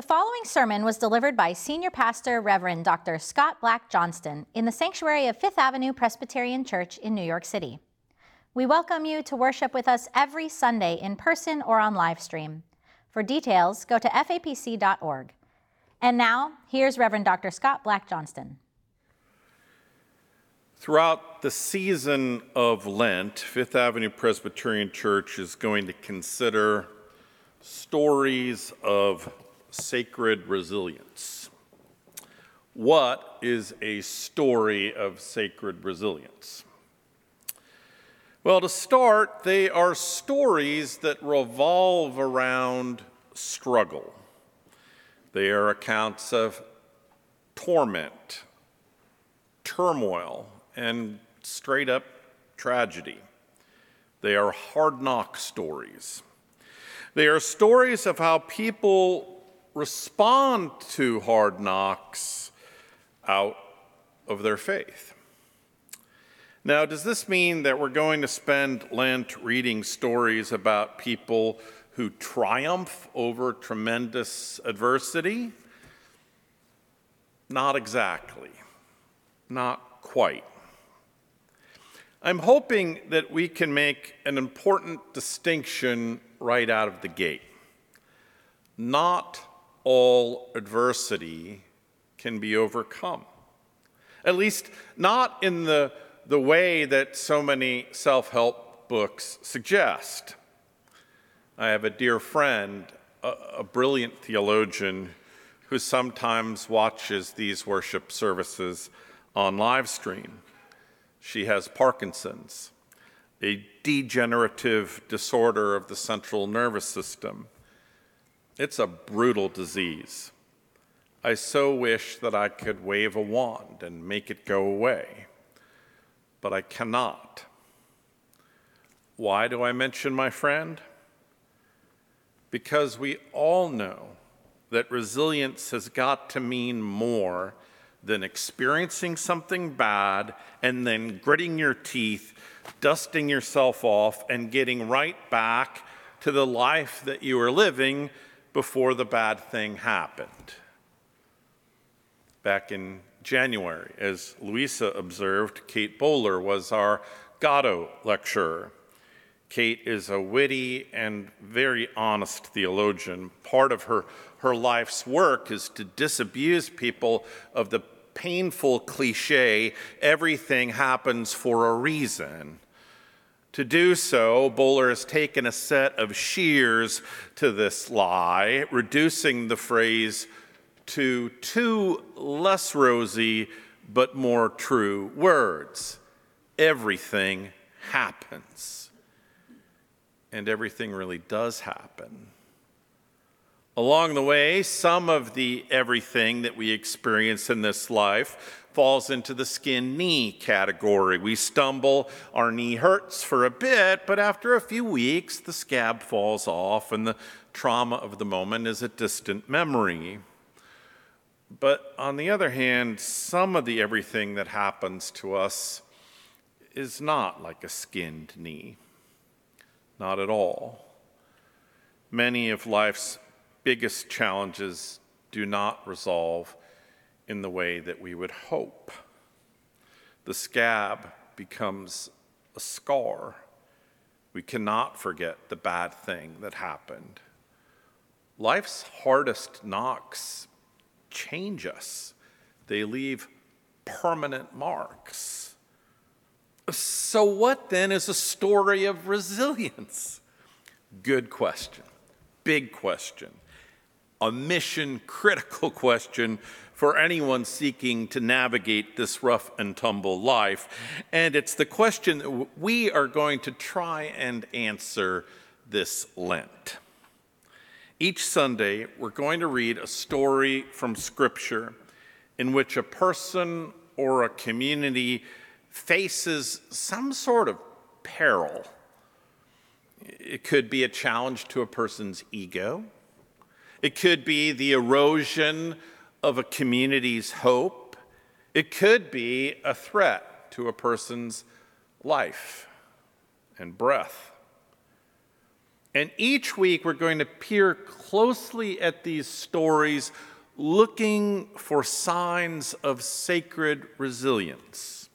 The following sermon was delivered by Senior Pastor Reverend Dr. Scott Black Johnston in the sanctuary of Fifth Avenue Presbyterian Church in New York City. We welcome you to worship with us every Sunday in person or on live stream. For details, go to fapc.org. And now, here's Reverend Dr. Scott Black Johnston. Throughout the season of Lent, Fifth Avenue Presbyterian Church is going to consider stories of sacred resilience. What is a story of sacred resilience? Well, to start, they are stories that revolve around struggle. They are accounts of torment, turmoil, and straight up tragedy. They are hard knock stories. They are stories of how people respond to hard knocks out of their faith. Now, does this mean that we're going to spend Lent reading stories about people who triumph over tremendous adversity? Not exactly. Not quite. I'm hoping that we can make an important distinction right out of the gate. Not all adversity can be overcome. At least, not in the, the way that so many self help books suggest. I have a dear friend, a, a brilliant theologian, who sometimes watches these worship services on live stream. She has Parkinson's, a degenerative disorder of the central nervous system. It's a brutal disease. I so wish that I could wave a wand and make it go away, but I cannot. Why do I mention my friend? Because we all know that resilience has got to mean more than experiencing something bad and then gritting your teeth, dusting yourself off, and getting right back to the life that you were living before the bad thing happened. Back in January, as Louisa observed, Kate Bowler was our Gatto lecturer. Kate is a witty and very honest theologian. Part of her, her life's work is to disabuse people of the painful cliche everything happens for a reason. To do so, Bowler has taken a set of shears to this lie, reducing the phrase to two less rosy but more true words. Everything happens. And everything really does happen. Along the way, some of the everything that we experience in this life falls into the skin knee category. We stumble, our knee hurts for a bit, but after a few weeks, the scab falls off and the trauma of the moment is a distant memory. But on the other hand, some of the everything that happens to us is not like a skinned knee. Not at all. Many of life's biggest challenges do not resolve in the way that we would hope. The scab becomes a scar. We cannot forget the bad thing that happened. Life's hardest knocks change us, they leave permanent marks. So, what then is a story of resilience? Good question, big question, a mission critical question for anyone seeking to navigate this rough and tumble life. And it's the question that we are going to try and answer this Lent. Each Sunday, we're going to read a story from Scripture in which a person or a community faces some sort of peril. It could be a challenge to a person's ego. It could be the erosion of a community's hope. It could be a threat to a person's life and breath. And each week we're going to peer closely at these stories, looking for signs of sacred resilience.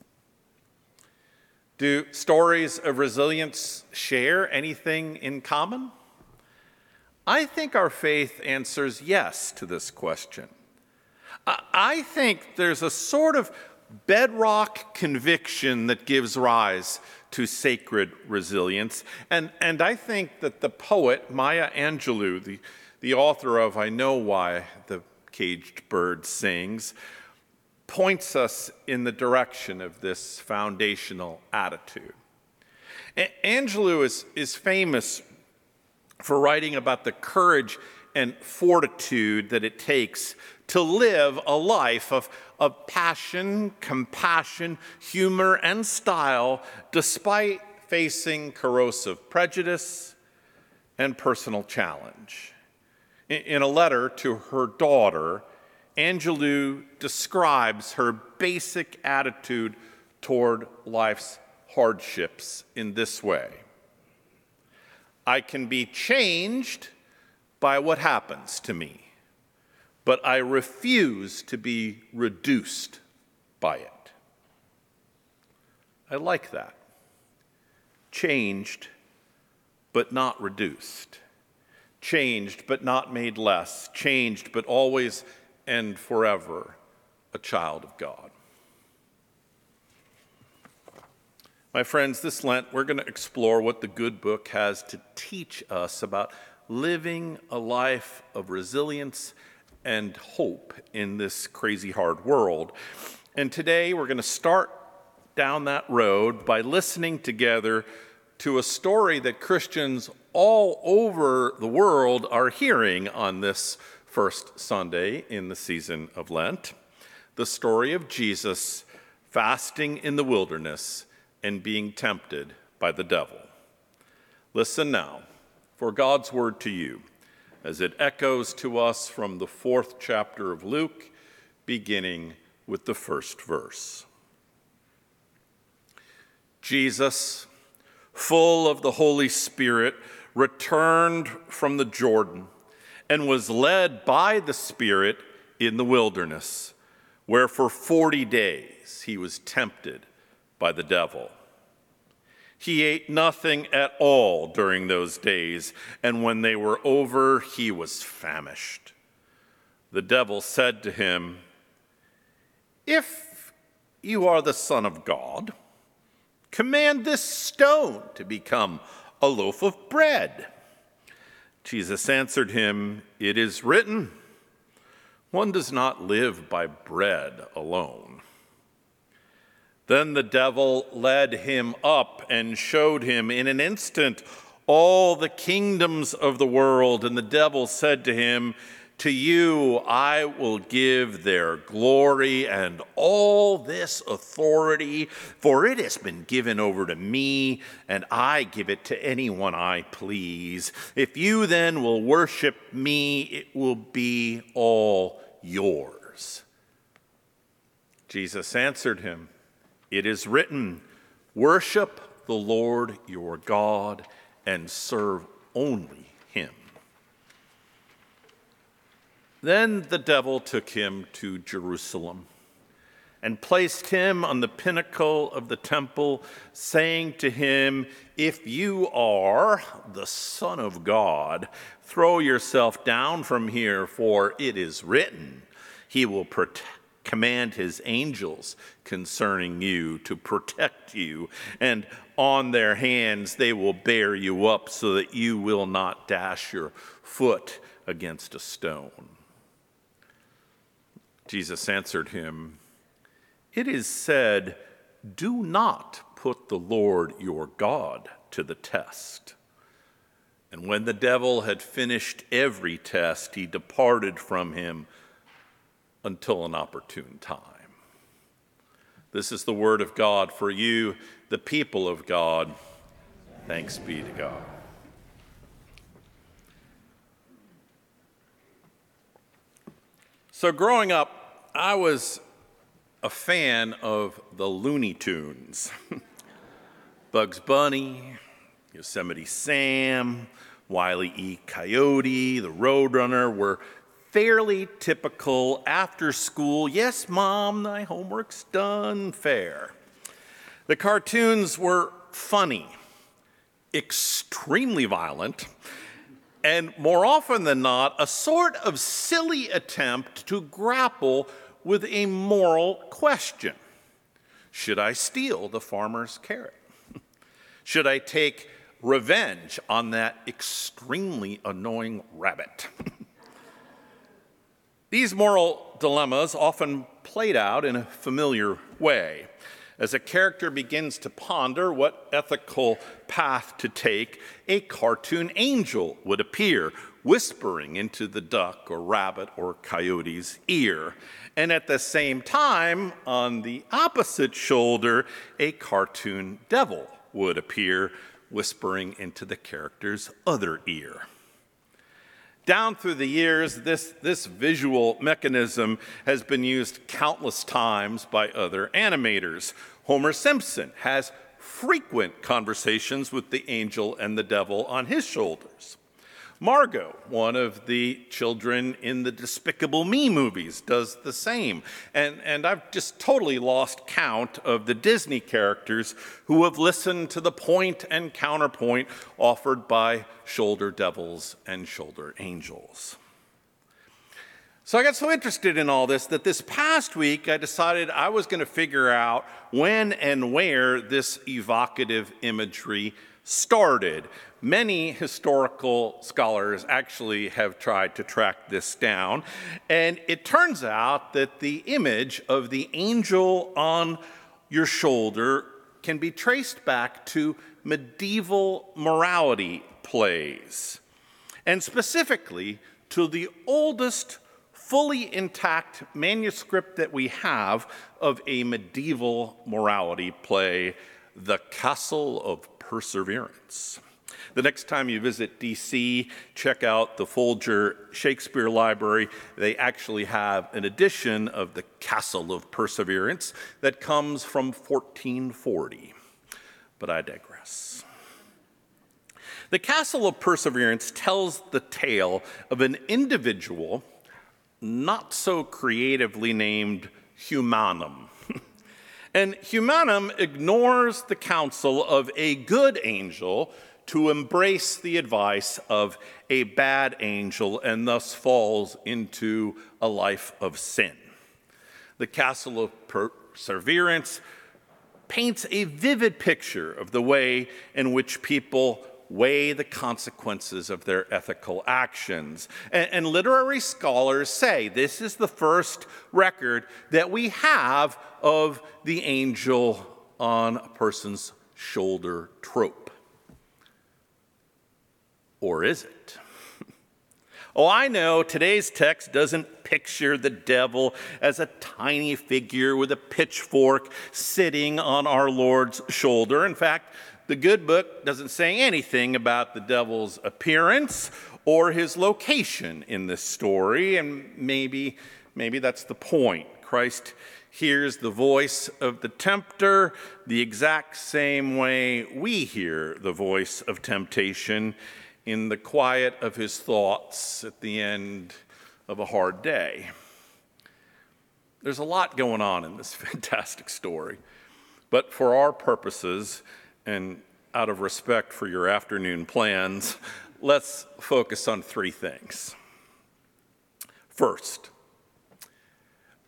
Do stories of resilience share anything in common? I think our faith answers yes to this question. I think there's a sort of bedrock conviction that gives rise to sacred resilience. And, and I think that the poet Maya Angelou, the, the author of I Know Why the Caged Bird Sings, points us in the direction of this foundational attitude. A- Angelou is, is famous for writing about the courage and fortitude that it takes to live a life of, of passion, compassion, humor, and style, despite facing corrosive prejudice and personal challenge. In, in a letter to her daughter, Angelou describes her basic attitude toward life's hardships in this way I can be changed by what happens to me but I refuse to be reduced by it. I like that. Changed, but not reduced. Changed, but not made less. Changed, but always and forever a child of God. My friends, this Lent, we're going to explore what the good book has to teach us about living a life of resilience and hope in this crazy hard world. And today we're going to start down that road by listening together to a story that Christians all over the world are hearing on this first Sunday in the season of Lent the story of Jesus fasting in the wilderness and being tempted by the devil. Listen now for God's word to you as it echoes to us from the fourth chapter of Luke, beginning with the first verse. Jesus, full of the Holy Spirit, returned from the Jordan and was led by the Spirit in the wilderness, where for 40 days he was tempted by the devil. He ate nothing at all during those days, and when they were over, he was famished. The devil said to him, If you are the Son of God, command this stone to become a loaf of bread. Jesus answered him, It is written, one does not live by bread alone. Then the devil led him up and showed him in an instant all the kingdoms of the world. And the devil said to him, To you I will give their glory and all this authority, for it has been given over to me, and I give it to anyone I please. If you then will worship me, it will be all yours. Jesus answered him. It is written, Worship the Lord your God and serve only him. Then the devil took him to Jerusalem and placed him on the pinnacle of the temple, saying to him, If you are the Son of God, throw yourself down from here, for it is written, He will protect command his angels concerning you to protect you, and on their hands they will bear you up so that you will not dash your foot against a stone. Jesus answered him, It is said, Do not put the Lord your God to the test. And when the devil had finished every test, he departed from him until an opportune time. This is the word of God for you, the people of God. Thanks be to God. So, growing up, I was a fan of the Looney Tunes Bugs Bunny, Yosemite Sam, Wile E. Coyote, the Roadrunner were fairly typical after school, yes, mom, thy homework's done fair. The cartoons were funny, extremely violent, and more often than not, a sort of silly attempt to grapple with a moral question Should I steal the farmer's carrot? Should I take revenge on that extremely annoying rabbit? These moral dilemmas often played out in a familiar way. As a character begins to ponder what ethical path to take, a cartoon angel would appear, whispering into the duck or rabbit or coyote's ear. And at the same time, on the opposite shoulder, a cartoon devil would appear, whispering into the character's other ear. Down through the years, this, this visual mechanism has been used countless times by other animators. Homer Simpson has frequent conversations with the angel and the devil on his shoulders. Margo, one of the children in the Despicable Me movies, does the same. And, and I've just totally lost count of the Disney characters who have listened to the point and counterpoint offered by shoulder devils and shoulder angels. So I got so interested in all this that this past week I decided I was going to figure out when and where this evocative imagery started. Many historical scholars actually have tried to track this down, and it turns out that the image of the angel on your shoulder can be traced back to medieval morality plays, and specifically to the oldest fully intact manuscript that we have of a medieval morality play, The Castle of perseverance. The next time you visit DC, check out the Folger Shakespeare Library. They actually have an edition of The Castle of Perseverance that comes from 1440. But I digress. The Castle of Perseverance tells the tale of an individual not so creatively named Humanum. And Humanum ignores the counsel of a good angel to embrace the advice of a bad angel and thus falls into a life of sin. The Castle of Perseverance paints a vivid picture of the way in which people weigh the consequences of their ethical actions. And, and, literary scholars say this is the first record that we have of the angel on a person's shoulder trope. Or is it? Oh, I know today's text doesn't picture the devil as a tiny figure with a pitchfork sitting on our Lord's shoulder. In fact, the good book doesn't say anything about the devil's appearance or his location in this story, and maybe, maybe that's the point. Christ hears the voice of the tempter the exact same way we hear the voice of temptation in the quiet of his thoughts at the end of a hard day. There's a lot going on in this fantastic story, but for our purposes, and out of respect for your afternoon plans, let's focus on three things. First,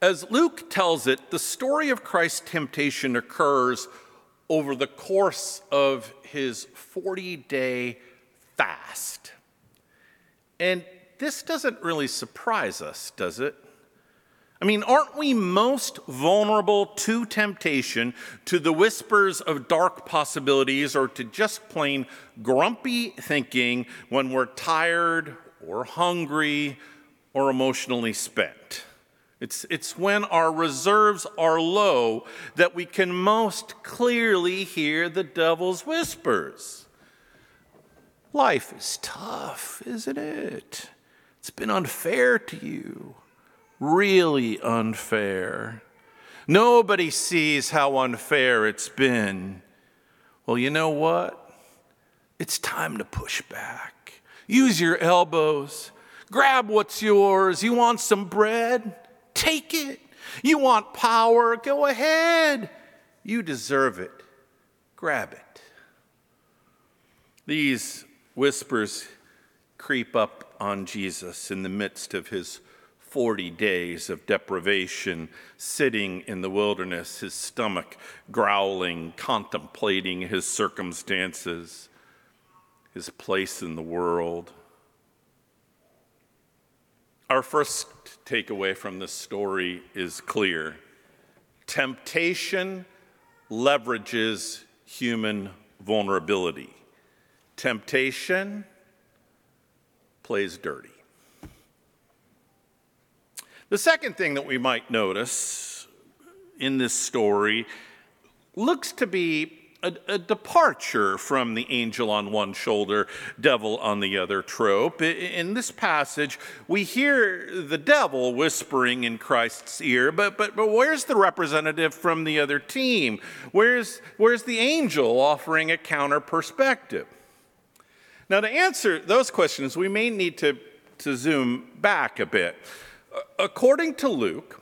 as Luke tells it, the story of Christ's temptation occurs over the course of his 40 day fast. And this doesn't really surprise us, does it? I mean, aren't we most vulnerable to temptation, to the whispers of dark possibilities, or to just plain grumpy thinking when we're tired or hungry or emotionally spent? It's, it's when our reserves are low that we can most clearly hear the devil's whispers. Life is tough, isn't it? It's been unfair to you really unfair. Nobody sees how unfair it's been. Well, you know what? It's time to push back. Use your elbows. Grab what's yours. You want some bread? Take it. You want power? Go ahead. You deserve it. Grab it. These whispers creep up on Jesus in the midst of his 40 days of deprivation, sitting in the wilderness, his stomach growling, contemplating his circumstances, his place in the world. Our first takeaway from this story is clear temptation leverages human vulnerability. Temptation plays dirty. The second thing that we might notice in this story looks to be a, a, departure from the angel on one shoulder, devil on the other trope. In this passage, we hear the devil whispering in Christ's ear, but, but, but where's the representative from the other team? Where's, where's the angel offering a counter perspective? Now, to answer those questions, we may need to, to zoom back a bit. According to Luke,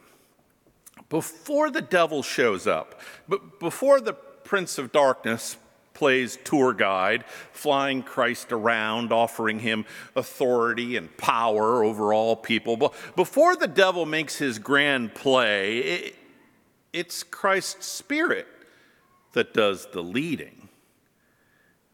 before the devil shows up, but before the prince of darkness plays tour guide, flying Christ around, offering him authority and power over all people. But before the devil makes his grand play, it, it's Christ's spirit that does the leading.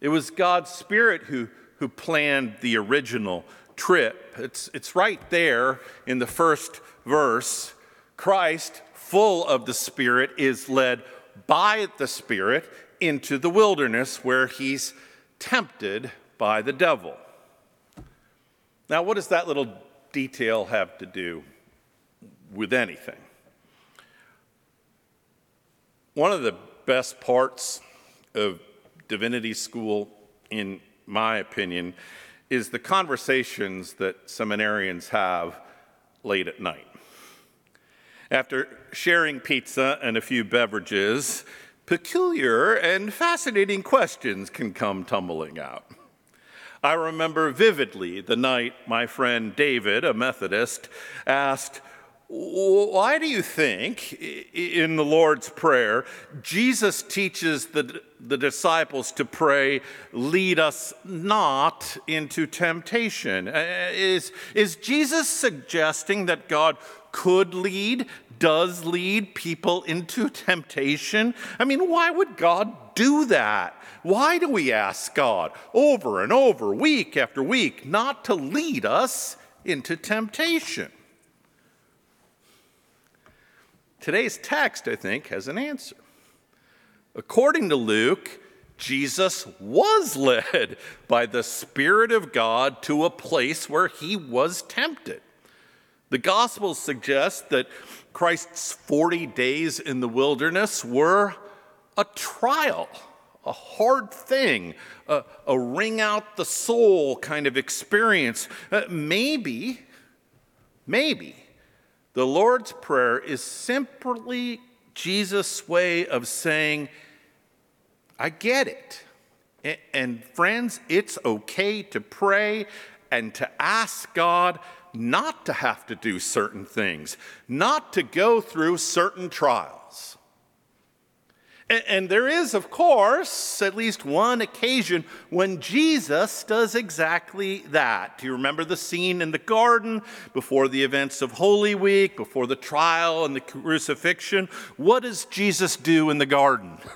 It was God's spirit who, who planned the original trip. It's, it's right there in the first verse. Christ, full of the Spirit, is led by the Spirit into the wilderness where he's tempted by the devil. Now, what does that little detail have to do with anything? One of the best parts of divinity school, in my opinion, is the conversations that seminarians have late at night. After sharing pizza and a few beverages, peculiar and fascinating questions can come tumbling out. I remember vividly the night my friend David, a Methodist, asked, why do you think in the Lord's Prayer, Jesus teaches the, the disciples to pray, lead us not into temptation? Is, is Jesus suggesting that God could lead, does lead people into temptation? I mean, why would God do that? Why do we ask God over and over, week after week, not to lead us into temptation? Today's text, I think, has an answer. According to Luke, Jesus was led by the Spirit of God to a place where he was tempted. The Gospels suggest that Christ's 40 days in the wilderness were a trial, a hard thing, a, a wring out the soul kind of experience. Uh, maybe, maybe the Lord's Prayer is simply Jesus' way of saying, I get it. And friends, it's okay to pray and to ask God not to have to do certain things, not to go through certain trials. And, there is, of course, at least one occasion when Jesus does exactly that. Do you remember the scene in the garden before the events of Holy Week, before the trial and the crucifixion? What does Jesus do in the garden?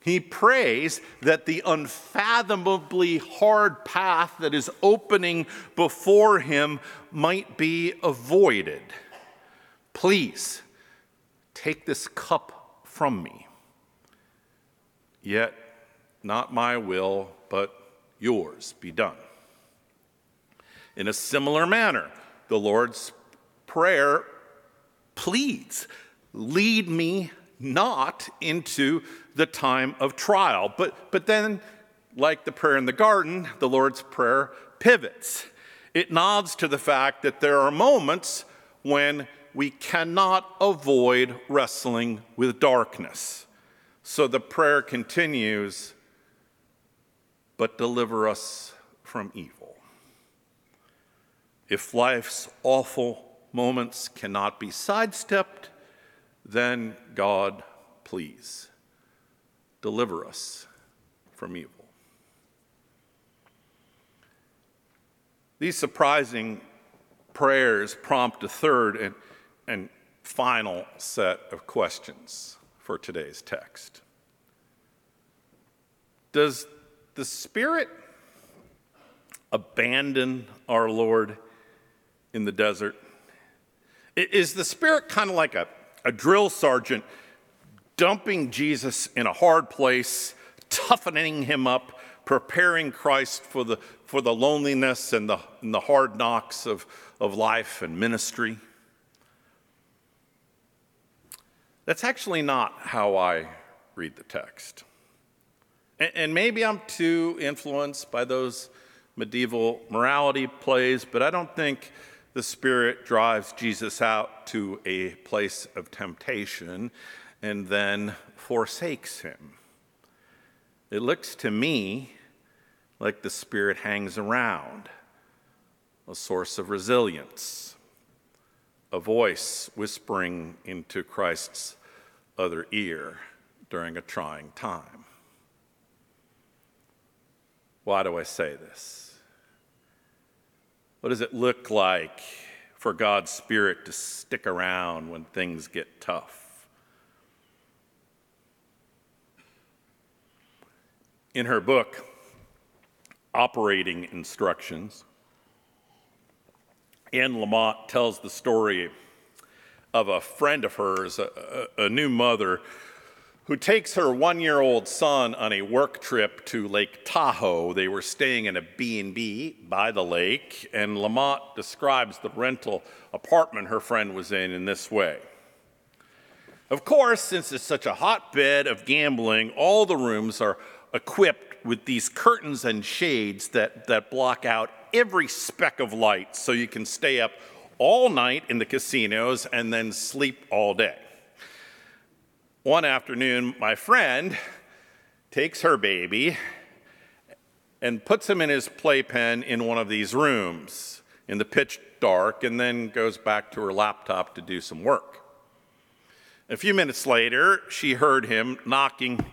He prays that the unfathomably hard path that is opening before him might be avoided. Please take this cup from me. Yet, not my will, but yours be done. In a similar manner, the Lord's Prayer pleads, lead me not into the time of trial. But, but then, like the prayer in the garden, the Lord's Prayer pivots. It nods to the fact that there are moments when we cannot avoid wrestling with darkness. So the prayer continues, but deliver us from evil. If life's awful moments cannot be sidestepped, then God, please, deliver us from evil. These surprising prayers prompt a third and, and final set of questions for today's text. Does the Spirit abandon our Lord in the desert? Is the Spirit kind of like a, a drill sergeant dumping Jesus in a hard place, toughening him up, preparing Christ for the, for the loneliness and the, and the hard knocks of, of life and ministry? That's actually not how I read the text. And, maybe I'm too influenced by those medieval morality plays, but I don't think the Spirit drives Jesus out to a place of temptation and then forsakes him. It looks to me like the Spirit hangs around, a source of resilience, a voice whispering into Christ's other ear during a trying time. Why do I say this? What does it look like for God's Spirit to stick around when things get tough? In her book, Operating Instructions, Anne Lamott tells the story of a friend of hers, a, a, new mother who takes her one-year-old son on a work trip to Lake Tahoe. They were staying in a B&B by the lake, and Lamott describes the rental apartment her friend was in in this way. Of course, since it's such a hotbed of gambling, all the rooms are equipped with these curtains and shades that, that block out every speck of light so you can stay up all night in the casinos and then sleep all day. One afternoon, my friend takes her baby and puts him in his playpen in one of these rooms in the pitch dark and then goes back to her laptop to do some work. A few minutes later, she heard him knocking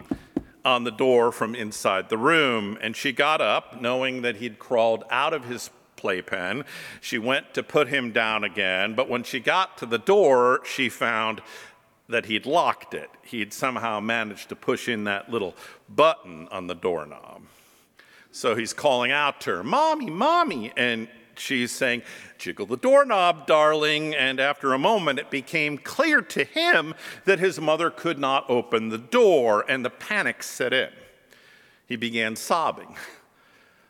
on the door from inside the room, and she got up, knowing that he'd crawled out of his playpen. She went to put him down again, but when she got to the door, she found that he'd locked it. He'd somehow managed to push in that little button on the doorknob. So he's calling out to her, Mommy, Mommy. And she's saying, Jiggle the doorknob, darling. And after a moment, it became clear to him that his mother could not open the door, and the panic set in. He began sobbing.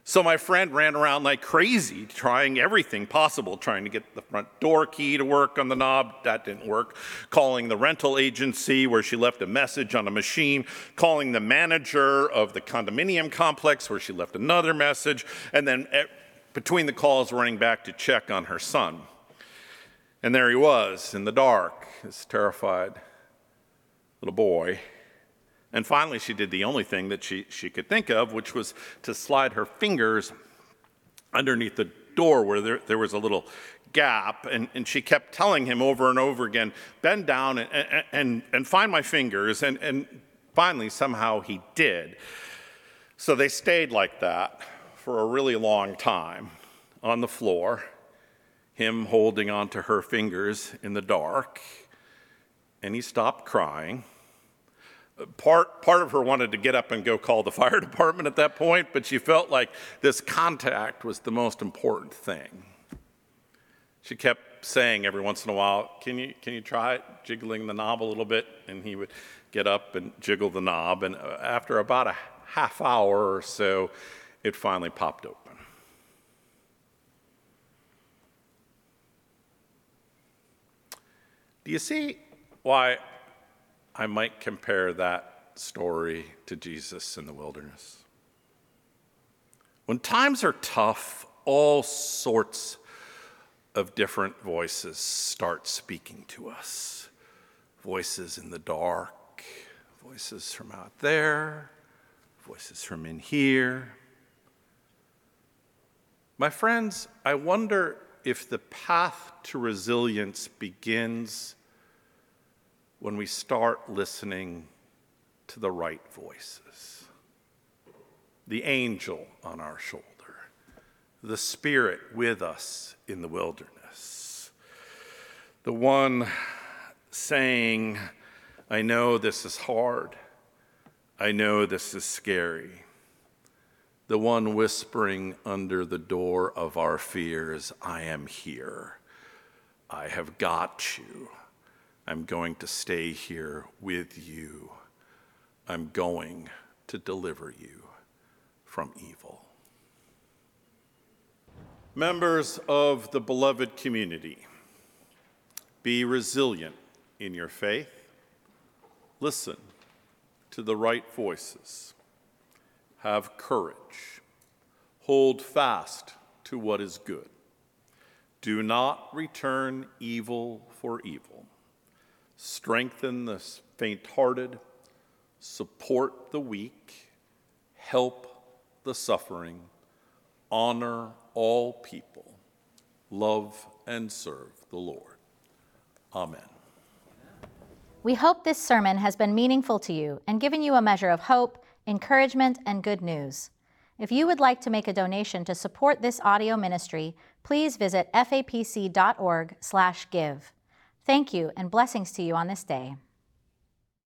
So my friend ran around like crazy, trying everything possible, trying to get the front door key to work on the knob. That didn't work. Calling the rental agency where she left a message on a machine. Calling the manager of the condominium complex where she left another message. And then eh, between the calls, running back to check on her son. And there he was in the dark, this terrified little boy and finally, she did the only thing that she, she could think of, which was to slide her fingers underneath the door where there, there was a little gap. And, and she kept telling him over and over again, bend down and, and, and find my fingers. And, and finally, somehow he did. So they stayed like that for a really long time on the floor, him holding onto her fingers in the dark. And he stopped crying part, part of her wanted to get up and go call the fire department at that point, but she felt like this contact was the most important thing. She kept saying every once in a while, Can you, can you try jiggling the knob a little bit? And he would get up and jiggle the knob. And uh, after about a half hour or so, it finally popped open. Do you see why I might compare that story to Jesus in the wilderness. When times are tough, all sorts of different voices start speaking to us voices in the dark, voices from out there, voices from in here. My friends, I wonder if the path to resilience begins when we start listening to the right voices. The angel on our shoulder, the Spirit with us in the wilderness, the one saying, I know this is hard, I know this is scary. The one whispering under the door of our fears, I am here. I have got you. I'm going to stay here with you. I'm going to deliver you from evil. Members of the beloved community, be resilient in your faith. Listen to the right voices. Have courage. Hold fast to what is good. Do not return evil for evil. Strengthen the faint hearted. Support the weak. Help the suffering. Honor all people. Love and serve the Lord. Amen. We hope this sermon has been meaningful to you and given you a measure of hope, encouragement, and good news. If you would like to make a donation to support this audio ministry, please visit fapc.org/give. Thank you and blessings to you on this day.